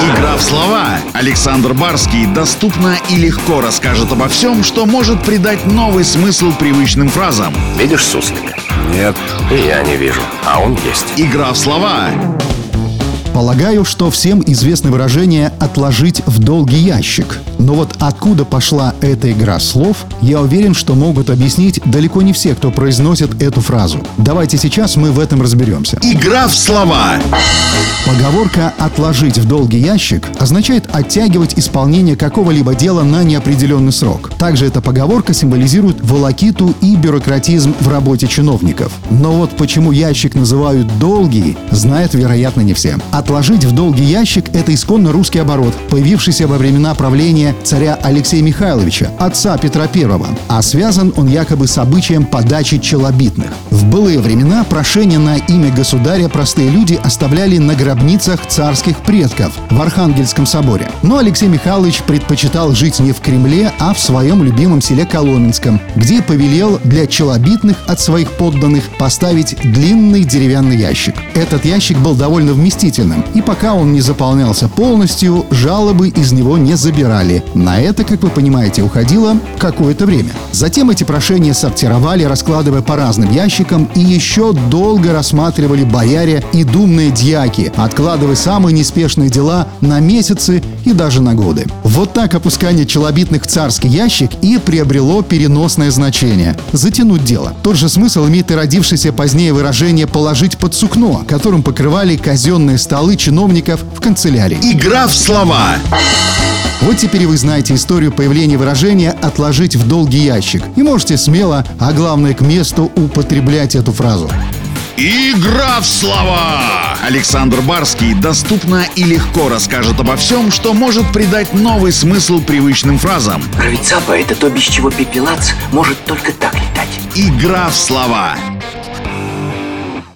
Игра в слова. Александр Барский доступно и легко расскажет обо всем, что может придать новый смысл привычным фразам. Видишь суслика? Нет. И я не вижу, а он есть. Игра в слова. Полагаю, что всем известно выражение «отложить в долгий ящик». Но вот откуда пошла эта игра слов, я уверен, что могут объяснить далеко не все, кто произносит эту фразу. Давайте сейчас мы в этом разберемся. Игра в слова. Поговорка «отложить в долгий ящик» означает оттягивать исполнение какого-либо дела на неопределенный срок. Также эта поговорка символизирует волокиту и бюрократизм в работе чиновников. Но вот почему ящик называют «долгий», знают, вероятно, не все. Отложить в долгий ящик – это исконно русский оборот, появившийся во времена правления царя Алексея Михайловича, отца Петра I, а связан он якобы с обычаем подачи челобитных. В былые времена прошения на имя государя простые люди оставляли на гробницах царских предков в Архангельском соборе. Но Алексей Михайлович предпочитал жить не в Кремле, а в своем любимом селе Коломенском, где повелел для челобитных от своих подданных поставить длинный деревянный ящик. Этот ящик был довольно вместительным, и пока он не заполнялся полностью, жалобы из него не забирали. На это, как вы понимаете, уходило какое-то время. Затем эти прошения сортировали, раскладывая по разным ящикам, и еще долго рассматривали бояре и думные дьяки, откладывая самые неспешные дела на месяцы и даже на годы. Вот так опускание челобитных в царский ящик и приобрело переносное значение – затянуть дело. Тот же смысл имеет и родившееся позднее выражение «положить под сукно», которым покрывали казенные столы чиновников в канцелярии. Игра в слова. Вот теперь вы знаете историю появления выражения «отложить в долгий ящик» и можете смело, а главное к месту, употреблять эту фразу. Игра в слова. Александр Барский доступно и легко расскажет обо всем, что может придать новый смысл привычным фразам. Рыцапа — это то, без чего пепелац может только так летать. Игра в слова.